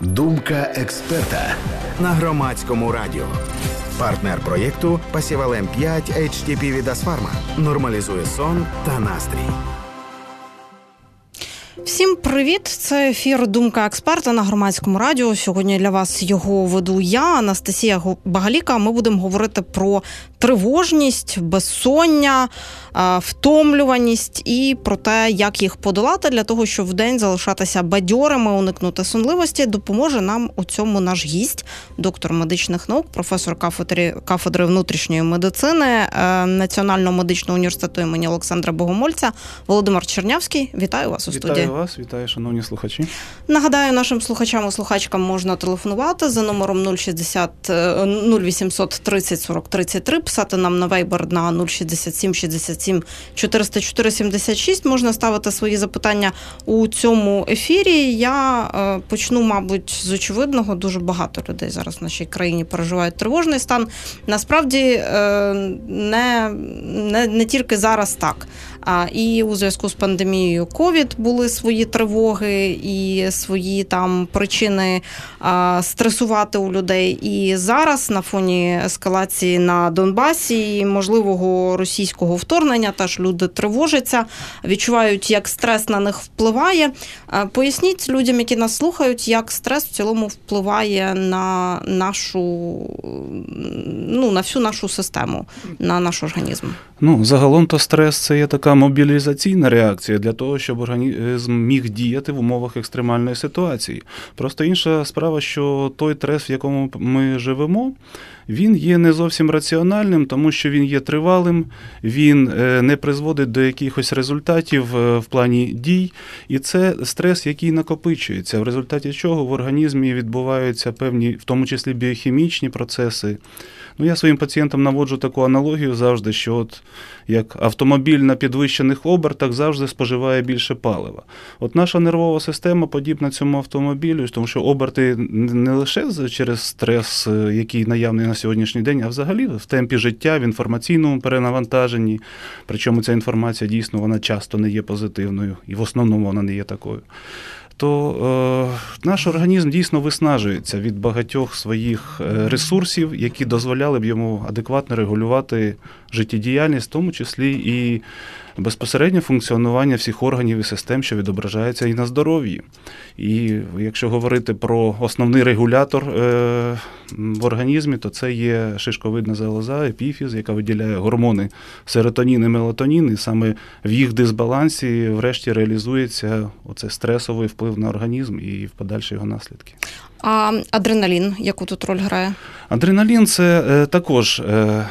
Думка експерта на громадському радіо. Партнер проєкту Пасівалем 5 HTP від Асфарма нормалізує сон та настрій. Всім привіт! Це ефір Думка експерта на громадському радіо. Сьогодні для вас його веду я, Анастасія Багаліка. Ми будемо говорити про тривожність, безсоння, втомлюваність і про те, як їх подолати для того, щоб в день залишатися бадьорими, уникнути сонливості. Допоможе нам у цьому наш гість, доктор медичних наук, професор кафедри кафедри внутрішньої медицини е, Національного медичного університету імені Олександра Богомольця Володимир Чернявський. Вітаю вас у студії. Вітаю вас, вітаю, шановні слухачі. Нагадаю, нашим слухачам і слухачкам можна телефонувати за номером 060 0800 30 40 33, писати нам на Viber на 067 67 404 76. Можна ставити свої запитання у цьому ефірі. Я е, почну, мабуть, з очевидного. Дуже багато людей зараз в нашій країні переживають тривожний стан. Насправді е, не, не, не тільки зараз так. І у зв'язку з пандемією ковід були свої тривоги і свої там причини стресувати у людей. І зараз на фоні ескалації на Донбасі і можливого російського вторгнення теж люди тривожаться, відчувають, як стрес на них впливає. Поясніть людям, які нас слухають, як стрес в цілому впливає на нашу ну на всю нашу систему, на наш організм. Ну загалом то стрес це є така мобілізаційна реакція для того, щоб організм міг діяти в умовах екстремальної ситуації. Просто інша справа, що той стрес, в якому ми живемо, він є не зовсім раціональним, тому що він є тривалим, він е, не призводить до якихось результатів е, в плані дій, і це стрес, який накопичується, в результаті чого в організмі відбуваються певні, в тому числі біохімічні процеси. Ну, я своїм пацієнтам наводжу таку аналогію завжди, що от як автомобіль на підвищених обертах завжди споживає більше палива. От наша нервова система подібна цьому автомобілю, тому що оберти не лише через стрес, е, який наявний на сьогоднішній день, а взагалі в темпі життя, в інформаційному перенавантаженні. Причому ця інформація дійсно вона часто не є позитивною, і в основному вона не є такою то е, наш організм дійсно виснажується від багатьох своїх е, ресурсів, які дозволяли б йому адекватно регулювати життєдіяльність, в тому числі і безпосереднє функціонування всіх органів і систем, що відображається і на здоров'ї. І якщо говорити про основний регулятор е, в організмі, то це є шишковидна залоза, епіфіз, яка виділяє гормони серотонін і мелатонін, і саме в їх дисбалансі, врешті, реалізується оце стресовий вплив на організм і в подальші його наслідки. А адреналін, яку тут роль грає? Адреналін це е, також е, е,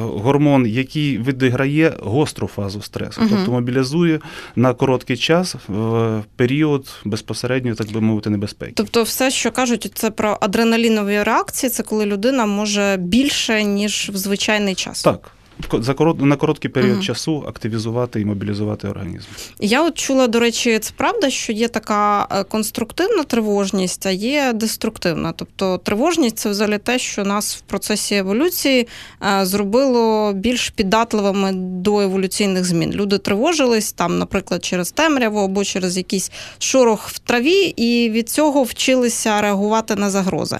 гормон, який відіграє гостру фазу стресу, угу. тобто мобілізує на короткий час в період безпосередньо, так би мовити, небезпеки. Тобто, все, що кажуть, це про адреналінові реакції, це коли людина може більше ніж в звичайний час. Так за корот, на короткий період mm. часу активізувати і мобілізувати організм. Я от чула, до речі, це правда, що є така е, конструктивна тривожність, а є деструктивна. Тобто тривожність це взагалі те, що нас в процесі еволюції е, зробило більш піддатливими до еволюційних змін. Люди тривожились там, наприклад, через темряву або через якийсь шорох в траві, і від цього вчилися реагувати на загрози.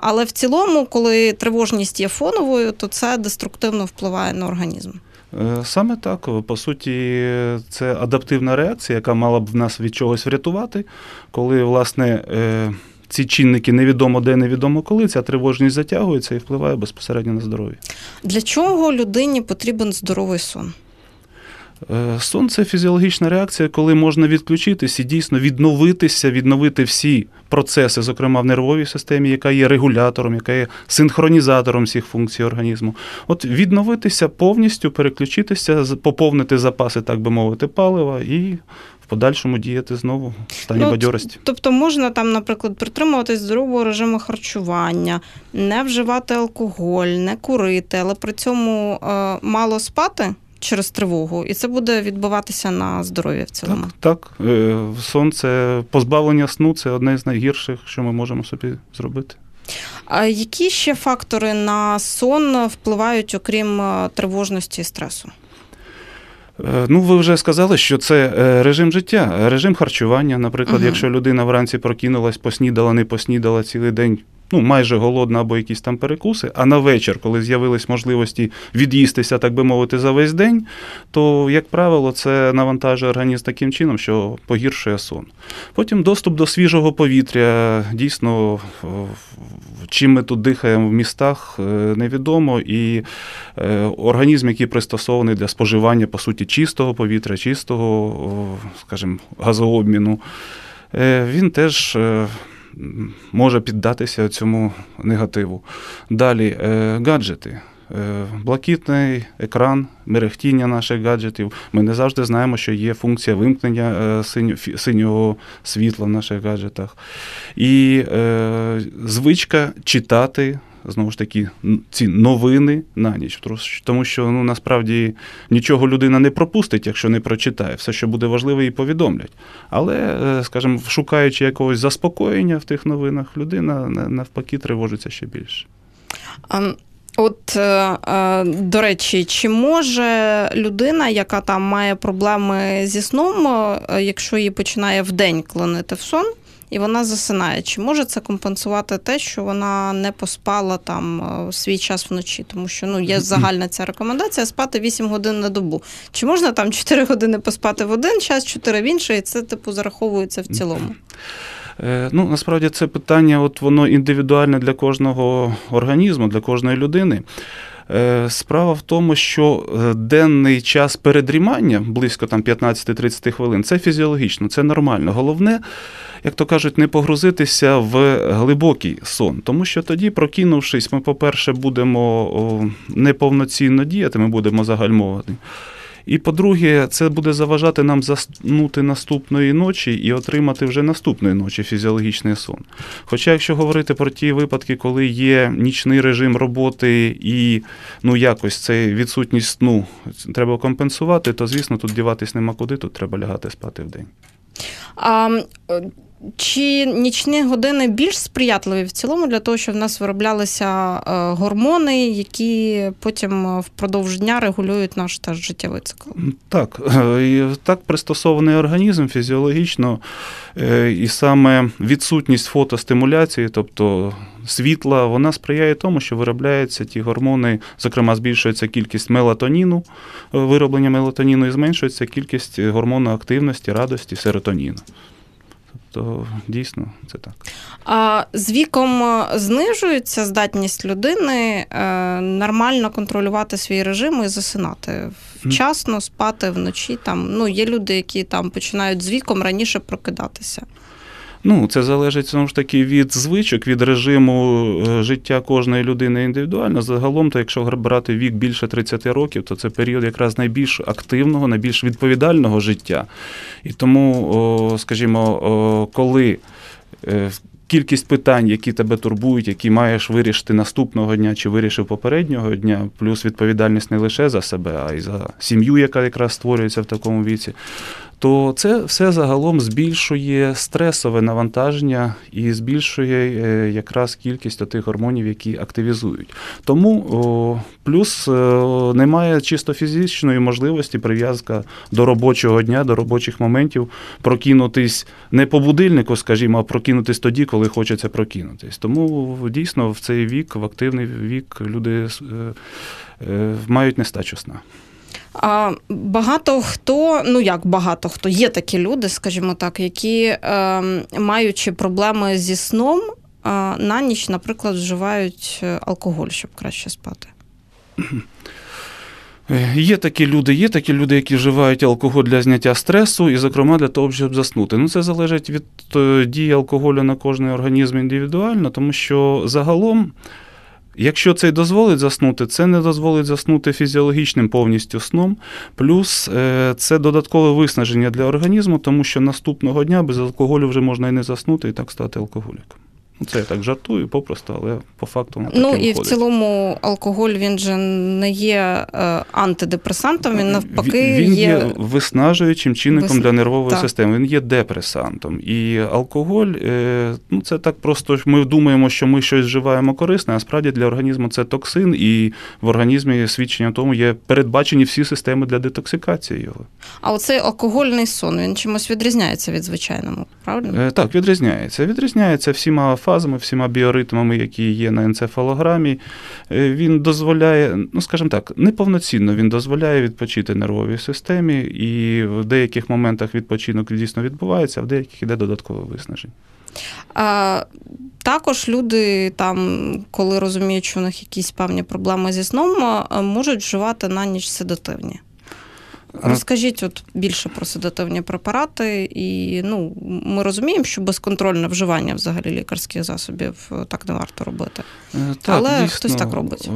Але в цілому, коли тривожність є фоновою, то це деструктивно впливає на організм. Е, саме так, по суті, це адаптивна реакція, яка мала б в нас від чогось врятувати, коли, власне, е, ці чинники невідомо де, невідомо коли, ця тривожність затягується і впливає безпосередньо на здоров'я. Для чого людині потрібен здоровий сон? Е, сон це фізіологічна реакція, коли можна відключитись і дійсно відновитися, відновити всі процеси, зокрема в нервовій системі, яка є регулятором, яка є синхронізатором всіх функцій організму. От відновитися повністю, переключитися, поповнити запаси, так би мовити, палива і. В подальшому діяти знову в стані ну, бадьорості. Тобто можна там, наприклад, притримуватись здорового режиму харчування, не вживати алкоголь, не курити, але при цьому е, мало спати через тривогу, і це буде відбуватися на здоров'я в цілому. Так, так. Е, сон це позбавлення сну це одне з найгірших, що ми можемо собі зробити. А які ще фактори на сон впливають, окрім е, тривожності і стресу? Е, ну, ви вже сказали, що це режим життя, режим харчування. Наприклад, Мгм. якщо людина вранці прокинулась, поснідала, не поснідала цілий день, ну майже голодна або якісь там перекуси. А на вечір, коли з'явились можливості від'їстися, так би мовити, за весь день, то, як правило, це навантажує організм таким чином, що погіршує сон. Потім доступ до свіжого повітря. Дійсно, чим ми тут дихаємо в містах, е, невідомо. І е, організм, який пристосований для споживання, по суті, чистого повітря, чистого, скажімо, газообміну, е, він теж. Може піддатися цьому негативу. Далі е, гаджети. Е, Блакитний екран, мерехтіння наших гаджетів. Ми не завжди знаємо, що є функція вимкнення е, синього світла в наших гаджетах. І е, звичка читати. Знову ж таки, ці новини на ніч. Тому що ну, насправді нічого людина не пропустить, якщо не прочитає. Все, що буде важливе, їй повідомлять. Але, е, скажімо, шукаючи якогось заспокоєння в тих новинах, людина навпаки тривожиться ще більше. А, От, е, е, до речі, чи може людина, яка там має проблеми зі сном, якщо її починає вдень клонити в сон, і вона засинає, чи може це компенсувати те, що вона не поспала там е, свій час вночі? Тому що ну, є загальна ця рекомендація спати 8 годин на добу. Чи можна там 4 години поспати в один час, 4 в інший, і це типу зараховується в цілому? Е, Ну, насправді це питання, от воно індивідуальне для кожного організму, для кожної людини. Е, Справа в тому, що е, денний час передрімання, близько там 15-30 хвилин, це фізіологічно, це нормально. Головне, як то кажуть, не погрузитися в глибокий сон. Тому що тоді, прокинувшись, ми, по-перше, будемо неповноцінно діяти, ми будемо загальмовані. І по-друге, це буде заважати нам заснути наступної ночі і отримати вже наступної ночі фізіологічний сон. Хоча, якщо говорити про ті випадки, коли є нічний режим роботи і ну якось цей відсутність сну треба компенсувати, то звісно тут діватись нема куди, тут треба лягати спати в день. А чи нічні години більш сприятливі в цілому для того, щоб в нас вироблялися е, гормони, які потім е, впродовж дня регулюють наш теж життєвий цикл? Так, е, так пристосований організм фізіологічно, і саме відсутність фотостимуляції, тобто світла, вона сприяє тому, що виробляються ті гормони, зокрема, збільшується кількість мелатоніну, вироблення мелатоніну, і зменшується кількість гормону активності, радості, серотоніну. Тобто, дійсно, це так. А з віком е, знижується здатність людини е, нормально контролювати свій режим і засинати вчасно, спати вночі. Там ну є люди, які там починають з віком раніше прокидатися. Ну, це залежить знову ж таки від звичок, від режиму е, життя кожної людини індивідуально. Загалом, то якщо брати вік більше 30 років, то це період якраз найбільш активного, найбільш відповідального життя. І тому, скажімо, коли е, кількість питань, які тебе турбують, які маєш вирішити наступного дня чи вирішив попереднього дня, плюс відповідальність не лише за себе, а й за сім'ю, яка якраз створюється в такому віці, то це все загалом збільшує стресове навантаження і збільшує е, якраз кількість тих гормонів, які активізують. Тому плюс немає чисто фізичної можливості прив'язка до робочого дня, до робочих моментів, прокинутись не по будильнику, скажімо, а прокинутись тоді, коли хочеться прокинутись. Тому дійсно в цей вік, в активний вік, люди е, е, мають нестачу сна. А багато хто, ну як багато хто, є такі люди, скажімо так, які, е, маючи проблеми зі сном, е, на ніч, наприклад, вживають е, алкоголь, щоб краще спати. Е, Є такі люди, є такі люди, які вживають алкоголь для зняття стресу, і, зокрема, для того, щоб заснути. Ну, це залежить від дії алкоголю на кожний організм індивідуально, тому що загалом. Якщо це й дозволить заснути, це не дозволить заснути фізіологічним повністю сном. Плюс е, це додаткове виснаження для організму, тому що наступного дня без алкоголю вже можна і не заснути, і так стати алкоголіком. Це я так жартую, попросту, але по факту таке Ну і в цілому алкоголь він же не є е, антидепресантом, він навпаки він є. є виснажуючим чинником Вис- для нервової так. системи. Він є депресантом. І алкоголь, е, ну це так просто. Ми думаємо, що ми щось вживаємо корисне, а справді для організму це токсин, і в організмі свідчення тому є передбачені всі системи для детоксикації його. А оцей алкогольний сон він чимось відрізняється від звичайного, правильно? Е, Так, відрізняється. Відрізняється всіма фазами, всіма біоритмами, які є на енцефалограмі. Е, Він дозволяє, ну скажімо так, неповноцінно він дозволяє відпочити нервовій системі, і в деяких моментах відпочинок дійсно відбувається, а в деяких іде додаткове виснаження. Також люди, там, коли розуміють, що у них якісь певні проблеми зі сном, можуть вживати на ніч седативні. Розкажіть от більше про седативні препарати, і ну, ми розуміємо, що безконтрольне вживання взагалі лікарських засобів е, так не варто робити. Е, Але хтось так робить.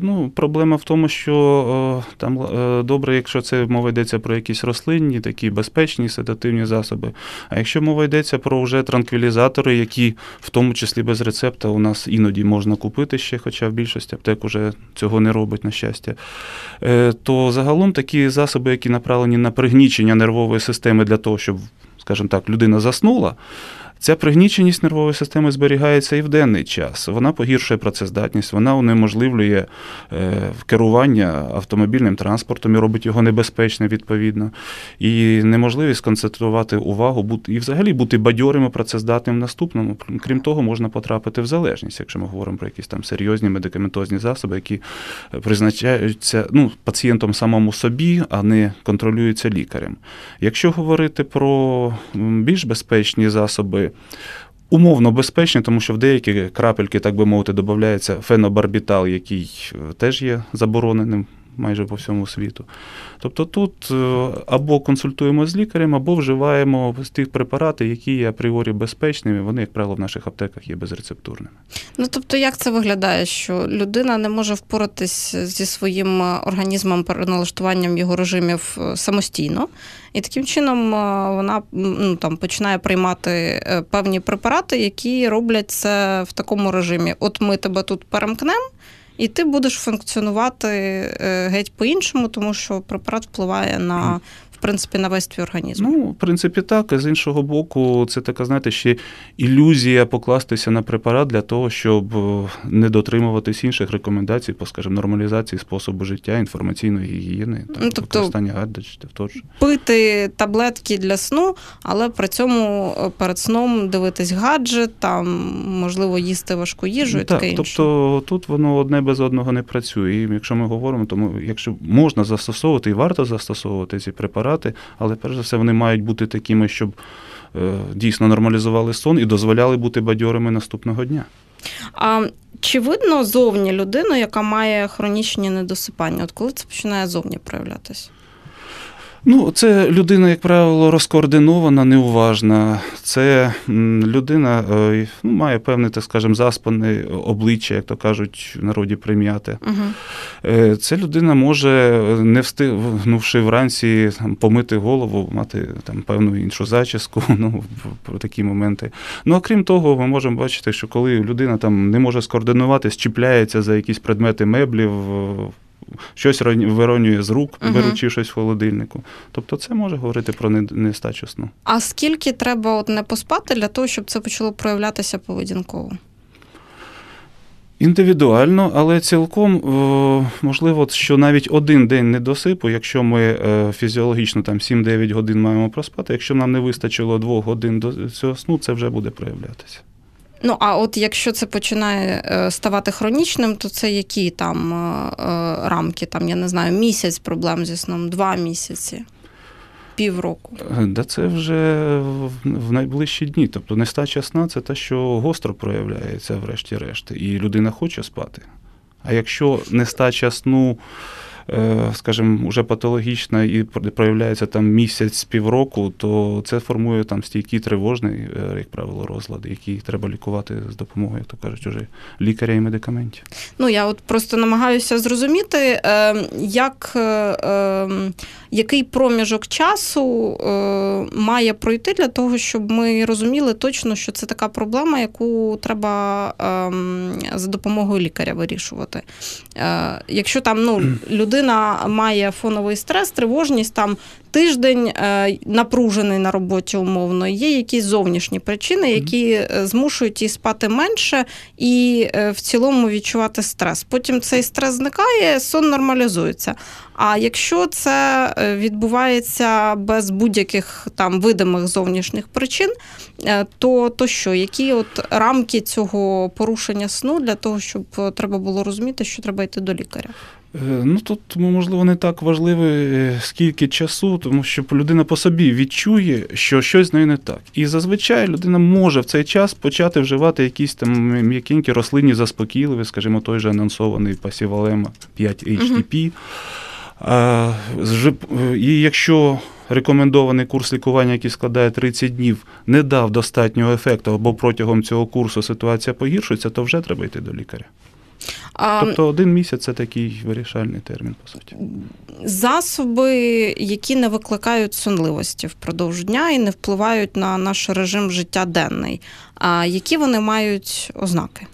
Ну, проблема в тому, що там е, добре, якщо це мова йдеться про якісь рослинні, такі безпечні седативні засоби. А якщо мова йдеться про вже транквілізатори, які в тому числі без рецепта у нас іноді можна купити ще, хоча в більшості аптек уже цього не робить, на щастя, е, то загалом такі засоби, які направлені на пригнічення нервової системи для того, щоб, скажімо так, людина заснула. Ця пригніченість нервової системи зберігається і в денний час. Вона погіршує працездатність, вона унеможливлює е, керування автомобільним транспортом і робить його небезпечним відповідно. І неможливість концентрувати увагу бути, і взагалі бути бадьорим і працездатним в наступному. Крім того, можна потрапити в залежність, якщо ми говоримо про якісь там серйозні медикаментозні засоби, які призначаються ну, пацієнтом самому собі, а не контролюються лікарем. Якщо говорити про більш безпечні засоби, умовно безпечні, тому що в деякі крапельки, так би мовити, додається фенобарбітал, який е, теж є забороненим майже по всьому світу. Тобто тут е, або консультуємо з лікарем, або вживаємо тих препарати, які є апріорі безпечними. Вони, як правило, в наших аптеках є безрецептурними. Ну тобто, як це виглядає, що людина не може впоратись зі своїм е, організмом переналаштуванням його режимів е, самостійно, і таким чином вона ну, там починає приймати певні препарати, які роблять це в такому режимі: от ми тебе тут перемкнемо. І ти будеш функціонувати е, геть по-іншому, тому що препарат впливає на принципі на весь твій організм. Ну, в принципі, так. З іншого боку, це така, знаєте, ще ілюзія покластися на препарат для того, щоб е, не дотримуватись інших рекомендацій по, скажімо, нормалізації способу життя, інформаційної гігієни, там, Ну, тобто- використання гаджетів тощо. пити таблетки для сну, але при цьому е, перед сном дивитись гаджет, там можливо їсти важку їжу і так, таке інше. тобто тут воно одне без одного не працює. І якщо ми говоримо, тому якщо можна застосовувати і варто застосовувати ці препарати, але перш за все вони мають бути такими, щоб е, дійсно нормалізували сон і дозволяли бути бадьорими наступного дня. А чи видно зовні людину, яка має хронічні недосипання? От коли це починає зовні проявлятися? Ну, це людина, як правило, розкоординована, неуважна. Це людина е, ну, має певне, так скажемо, заспане обличчя, як то кажуть, в народі прим'яте. Угу. Це людина може, не встигнувши вранці там, помити голову, мати там певну іншу зачіску, ну, про такі моменти. Ну, а крім того, ми можемо бачити, що коли людина там не може скоординуватись, чіпляється за якісь предмети меблів, щось виронює з рук, Мгм. беручи щось в холодильнику. Тобто це може говорити про не- нестачу сну. А скільки треба от не поспати для того, щоб це почало проявлятися поведінково? Індивідуально, але цілком е, можливо, що навіть один день недосипу, якщо ми е, фізіологічно там 7-9 годин маємо проспати, якщо нам не вистачило 2 годин до цього сну, це вже буде проявлятися. Ну а от якщо це починає е, ставати хронічним, то це які там е, е, рамки? Там я не знаю, місяць проблем зі сном, два місяці, півроку. Да це вже в, найближчі дні. Тобто нестача сна це те, що гостро проявляється, врешті-решт, і людина хоче спати. А якщо нестача сну скажімо, вже патологічна і проявляється там місяць півроку, то це формує там стійкий тривожний, е, як правило, розлад, який треба лікувати з допомогою, як то кажуть, уже лікаря і медикаментів. Ну я от просто намагаюся зрозуміти, як який проміжок часу має пройти для того, щоб ми розуміли точно, що це така проблема, яку треба ем, за допомогою лікаря вирішувати. Е, якщо там ну, людина має фоновий стрес, тривожність, там тиждень е, напружений на роботі умовно, є якісь зовнішні причини, які е, змушують її спати менше і в цілому відчувати стрес. Потім цей стрес зникає, сон нормалізується. А якщо це відбувається без будь-яких там видимих зовнішніх причин, то то що, які от рамки цього порушення сну для того, щоб треба було розуміти, що треба йти до лікаря? Е, ну тут можливо не так важливо, е, скільки часу, тому що людина по собі відчує, що щось з нею не так. І зазвичай людина може в цей час почати вживати якісь там м'якенькі рослинні заспокійливі, скажімо, той же анонсований пасівалема 5 HTP. Угу. І якщо рекомендований курс лікування, який складає 30 днів, не дав достатнього ефекту, або протягом цього курсу ситуація погіршується, то вже треба йти до лікаря. Тобто один місяць це такий вирішальний термін, по суті. Засоби, які не викликають сонливості впродовж дня і не впливають на наш режим життя денний. А які вони мають ознаки?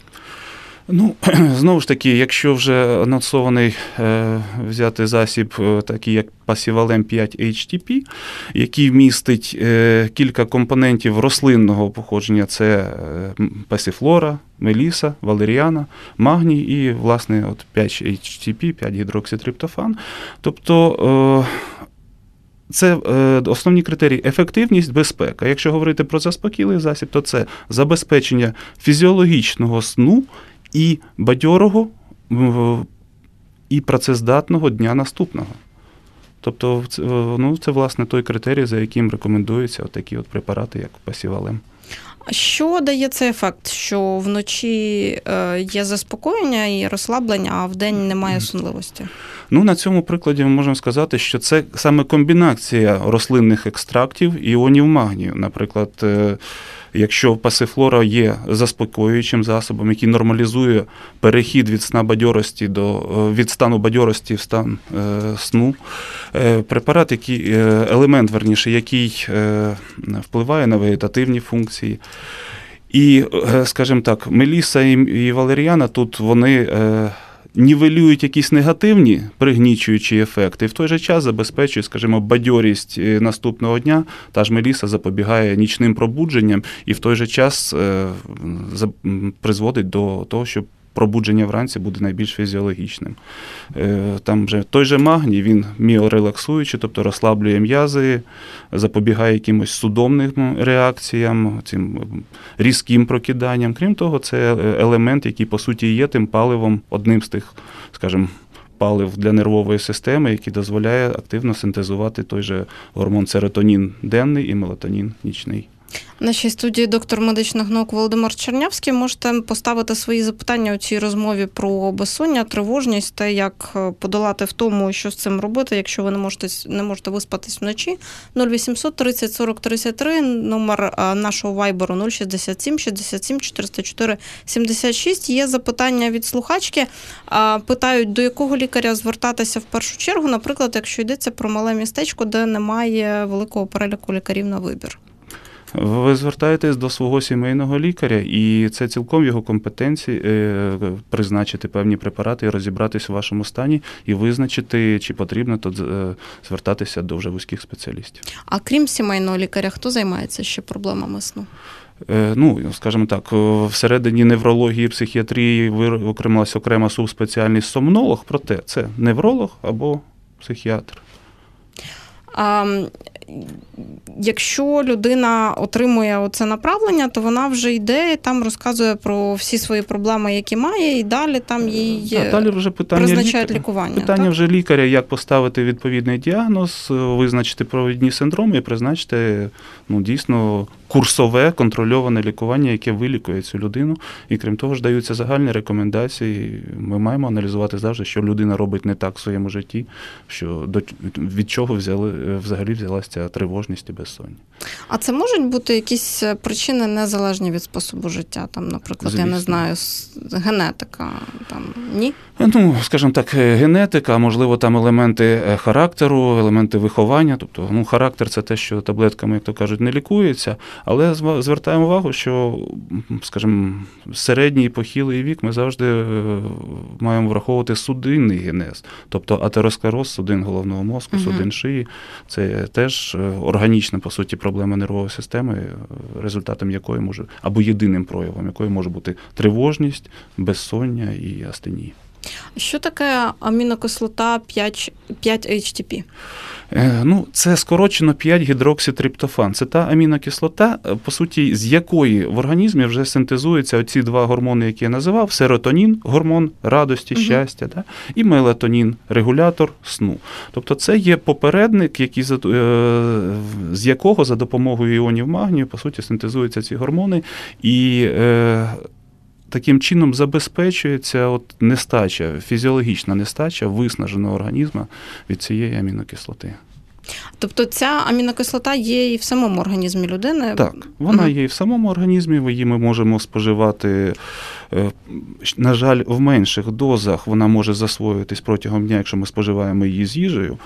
Ну, знову ж таки, якщо вже анонсований е, взяти засіб, е, такий як Пасівалем 5 HTP, який містить е, кілька компонентів рослинного походження: це пасіфлора, меліса, валеріана, магній і, власне, от 5 HTP, 5 гідрокситриптофан. Тобто. Е, це е, основні критерії ефективність, безпека. Якщо говорити про заспокійливий засіб, то це забезпечення фізіологічного сну і бадьорого і працездатного дня наступного. Тобто, ну, це власне той критерій, за яким рекомендуються такі от препарати, як пасівалем. Що дає цей ефект, що вночі е, є заспокоєння і розслаблення, а в день немає сонливості? Ну на цьому прикладі ми можемо сказати, що це саме комбінація рослинних екстрактів іонів магнію. Наприклад, е, якщо пасифлора є заспокоюючим засобом, який нормалізує перехід від сна бадьорості до е, від стану бадьорості в стан е, сну, е, препарат, який е, елемент верніше, який е, впливає на вегетативні функції. І, е, скажімо так, Меліса і Валеріана тут вони нівелюють якісь негативні пригнічуючі ефекти, і в той же час забезпечує, скажімо, бадьорість е, наступного дня. Та ж меліса запобігає нічним пробудженням і в той же час е, призводить до того, щоб пробудження вранці буде найбільш фізіологічним. Е, там вже той же магній, він міорелаксуючий, тобто розслаблює м'язи, запобігає якимось судомним реакціям, цим різким прокиданням. Крім того, це елемент, який, по суті, є тим паливом, одним з тих, скажімо, Палив для нервової системи, який дозволяє активно синтезувати той же гормон серотонін денний і мелатонін нічний. В нашій студії доктор медичних наук Володимир Чернявський. Можете поставити свої запитання у цій розмові про безсоння, тривожність та як е, подолати в тому, що з цим робити, якщо ви не можете не можете виспатись вночі. 0800 30 40 33, номер е, нашого вайберу 067 67 404 76. Є запитання від слухачки. Питають, до якого лікаря звертатися в першу чергу, наприклад, якщо йдеться про мале містечко, де немає великого переліку лікарів на вибір. Ви звертаєтесь до свого сімейного лікаря, і це цілком його компетенції е, призначити певні препарати і розібратись у вашому стані і визначити, чи потрібно тут е, звертатися до вже вузьких спеціалістів. А крім сімейного лікаря, хто займається ще проблемами сну? Е, ну, скажімо так, всередині неврології і психіатрії виокремилася окрема субспеціальність сомнолог, проте це невролог або психіатр. А, Якщо людина отримує оце направлення, то вона вже йде там розказує про всі свої проблеми, які має, і далі там їй а далі вже питання призначають лікаря. лікування. Питання так? вже лікаря, як поставити відповідний діагноз, визначити провідні синдроми і призначити ну, дійсно курсове контрольоване лікування, яке вилікує цю людину. І крім того, ж даються загальні рекомендації. Ми маємо аналізувати завжди, що людина робить не так в своєму житті, що до від чого взяли взагалі взялася ця тривожність і безсоння. А це можуть бути якісь е, причини незалежні від способу життя? Там, наприклад, Звісно. я не знаю, генетика там ні? Ну, скажімо так, е, генетика, можливо, там елементи е, характеру, елементи виховання. Тобто, ну, характер це те, що таблетками, як то кажуть, не лікується. Але звертаємо увагу, що, скажімо, середній похилий вік ми завжди маємо враховувати судинний генез, тобто атеросклероз судин головного мозку, судин шиї. Це теж органічна, по суті, проблема нервової системи, результатом якої може, або єдиним проявом якої може бути тривожність, безсоння і астенія. Що таке амінокислота 5 5-HTP? Е, ну, Це скорочено 5-гідрокситриптофан. Це та амінокислота, е, по суті, з якої в організмі вже синтезуються оці два гормони, які я називав: серотонін, гормон радості, угу. щастя, да? і мелатонін, регулятор сну. Тобто це є попередник, який, е, з якого за допомогою іонів магнію, по суті, синтезуються ці гормони. І таким чином забезпечується от нестача, фізіологічна нестача виснаженого організму від цієї амінокислоти. Тобто ця амінокислота є і в самому організмі людини? Так, вона є і в самому організмі, її ми можемо споживати, е, на жаль, в менших дозах вона може засвоїтись протягом дня, якщо ми споживаємо її з їжею.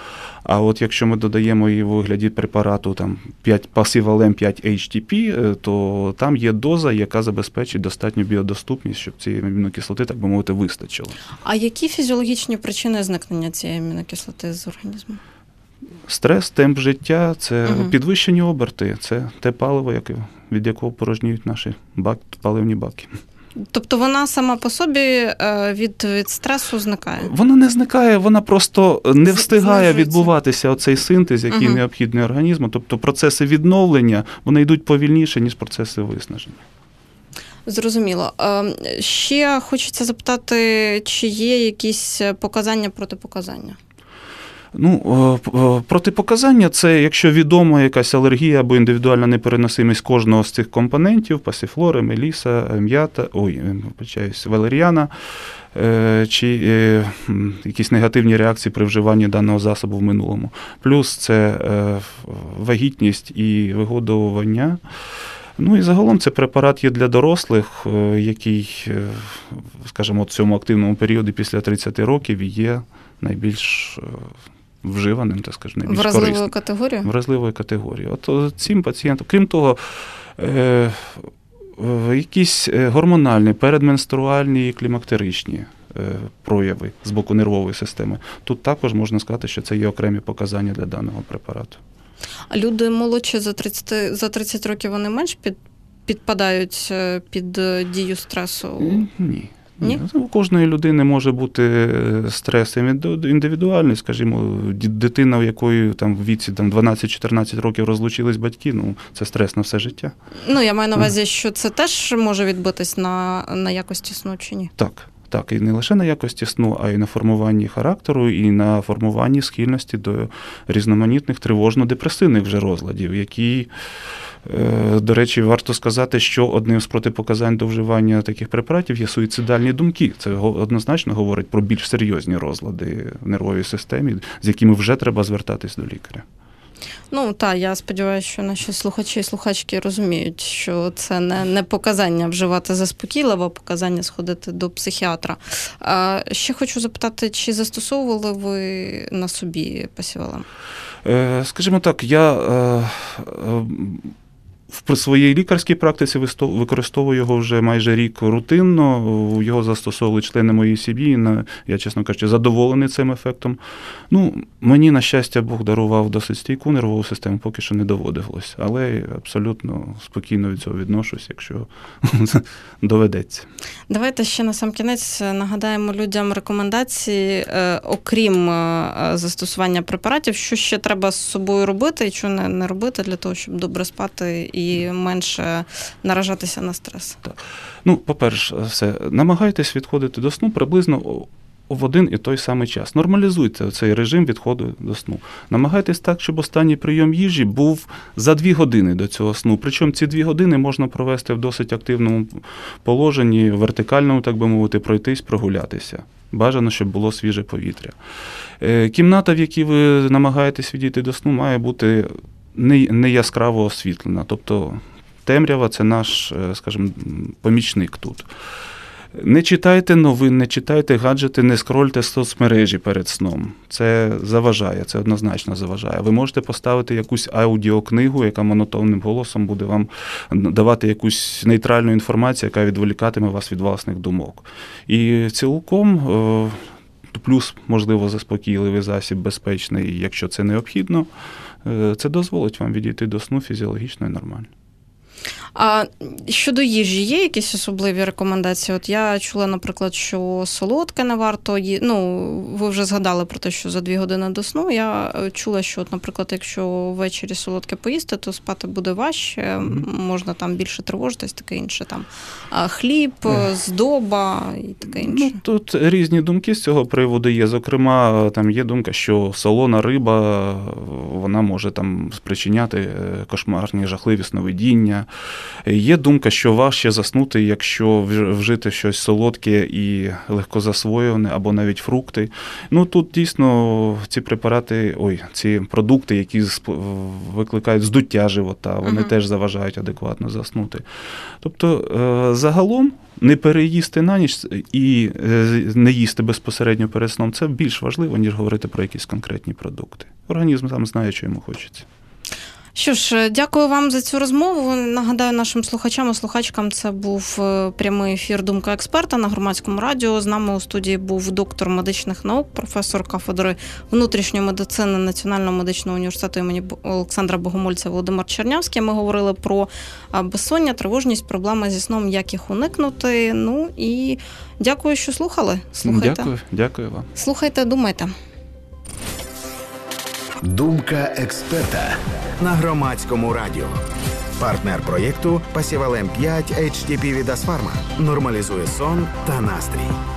А от якщо ми додаємо її в вигляді препарату там 5 пасивалем 5 HTP, е, то там є доза, яка забезпечить достатню біодоступність, щоб цієї амінокислоти, так би мовити, вистачило. А які фізіологічні причини зникнення цієї амінокислоти з організму? Стрес, темп життя це угу. підвищені оберти, це те паливо, яке, від якого порожнюють наші бак, паливні баки. Тобто вона сама по собі е, від від стресу зникає? Вона не зникає, вона просто не встигає відбуватися оцей синтез, який угу. необхідний організму. Тобто процеси відновлення вони йдуть повільніше, ніж процеси виснаження. Зрозуміло. Ем, ще хочеться запитати, чи є якісь показання протипоказання? Ну, е, е, Протипоказання це якщо відома якась алергія або індивідуальна непереносимість кожного з цих компонентів: пасіфлори, меліса, м'ята, ой, е, почаюсь, валеріана, чи якісь негативні реакції при вживанні даного засобу в минулому. Плюс це вагітність і вигодовування. Ну і загалом це препарат є для дорослих, який, скажімо, в цьому активному періоді після 30 років є найбільш вживаним, так скажемо, найбільш Вразливою корисним. категорією? Вразливою категорією. От цим пацієнтам, крім того, е, якісь е, гормональні, передменструальні і клімактеричні е, прояви з боку нервової системи. Тут також можна сказати, що це є окремі показання для даного препарату. А люди молодші за 30 за 30 років вони менш під, підпадають е, під дію стресу? Ні. Ні? У кожної людини може бути е, стрес індивідуальний, скажімо, дитина, у якої там в віці там 12-14 років розлучились батьки, ну це стрес на все життя. Ну я маю на увазі, що це теж може відбитись на, на якості сну чи ні? Так. Так, і не лише на якості сну, а й на формуванні характеру, і на формуванні схильності до різноманітних тривожно-депресивних вже розладів, які до речі, варто сказати, що одним з протипоказань до вживання таких препаратів є суїцидальні думки. Це однозначно говорить про більш серйозні розлади в нервовій системі, з якими вже треба звертатись до лікаря. Ну так, я сподіваюся, що наші слухачі і слухачки розуміють, що це не не показання вживати заспокійливо, а показання сходити до психіатра. А, Ще хочу запитати, чи застосовували ви на собі пасівалам? Е, скажімо так, я е, в своїй лікарській практиці використовую його вже майже рік рутинно. Його застосовували члени моєї сім'ї. Я, чесно кажучи, задоволений цим ефектом. Ну, Мені, на щастя, Бог дарував досить стійку нервову систему, поки що не доводилось. Але абсолютно спокійно від цього відношусь, якщо доведеться. Давайте ще на сам кінець нагадаємо людям рекомендації, е, окрім е, застосування препаратів, що ще треба з собою робити і що не, робити для того, щоб добре спати і менше наражатися на стрес? Так. Ну, по-перше, все, намагайтесь відходити до сну приблизно в один і той самий час. Нормалізуйте цей режим відходу до сну. Намагайтесь так, щоб останній прийом їжі був за дві години до цього сну. Причому ці дві години можна провести в досить активному положенні, вертикальному, так би мовити, пройтись, прогулятися. Бажано, щоб було свіже повітря. Е, кімната, в якій ви намагаєтесь відійти до сну, має бути не, не яскраво освітлена. Тобто темрява це наш, е, скажімо, помічник тут. Не читайте новин, не читайте гаджети, не скрольте соцмережі перед сном. Це заважає, це однозначно заважає. Ви можете поставити якусь аудіокнигу, яка монотонним голосом буде вам давати якусь нейтральну інформацію, яка відволікатиме вас від власних думок. І цілком. Е, плюс, можливо, заспокійливий засіб безпечний, якщо це необхідно, це дозволить вам відійти до сну фізіологічно і нормально. А щодо їжі, є якісь особливі рекомендації? От я чула, наприклад, що солодке не варто ї... Ну, ви вже згадали про те, що за дві години до сну. Я е, чула, що, от, наприклад, якщо ввечері солодке поїсти, то спати буде важче, mm-hmm. можна там більше тривожитись, таке інше. Там хліб, здоба і таке інше. Ну, Тут різні думки з цього приводу є. Зокрема, там є думка, що солона риба вона може там спричиняти е, кошмарні жахливі сновидіння. Є думка, що важче заснути, якщо вжити щось солодке і легко засвоюване, або навіть фрукти. Ну тут дійсно ці препарати, ой, ці продукти, які викликають здуття живота, вони uh-huh. теж заважають адекватно заснути. Тобто, е, загалом. Не переїсти на ніч і е, не їсти безпосередньо перед сном це більш важливо, ніж говорити про якісь конкретні продукти. Організм сам знає, що йому хочеться. Що ж, е, дякую вам за цю розмову. Нагадаю нашим слухачам і слухачкам. Це був е, прямий ефір Думка експерта на громадському радіо. З нами у студії був доктор медичних наук, професор кафедри внутрішньої медицини Національного медичного університету імені Олександра Богомольця Володимир Чернявський. Ми говорили про безсоння, тривожність, проблеми зі сном, як їх уникнути. Ну і дякую, що слухали. Слухайте. Дякую, дякую вам. Слухайте, думайте. Думка експерта на громадському радіо. Партнер проєкту Пасівалем 5 HTP від Асфарма нормалізує сон та настрій.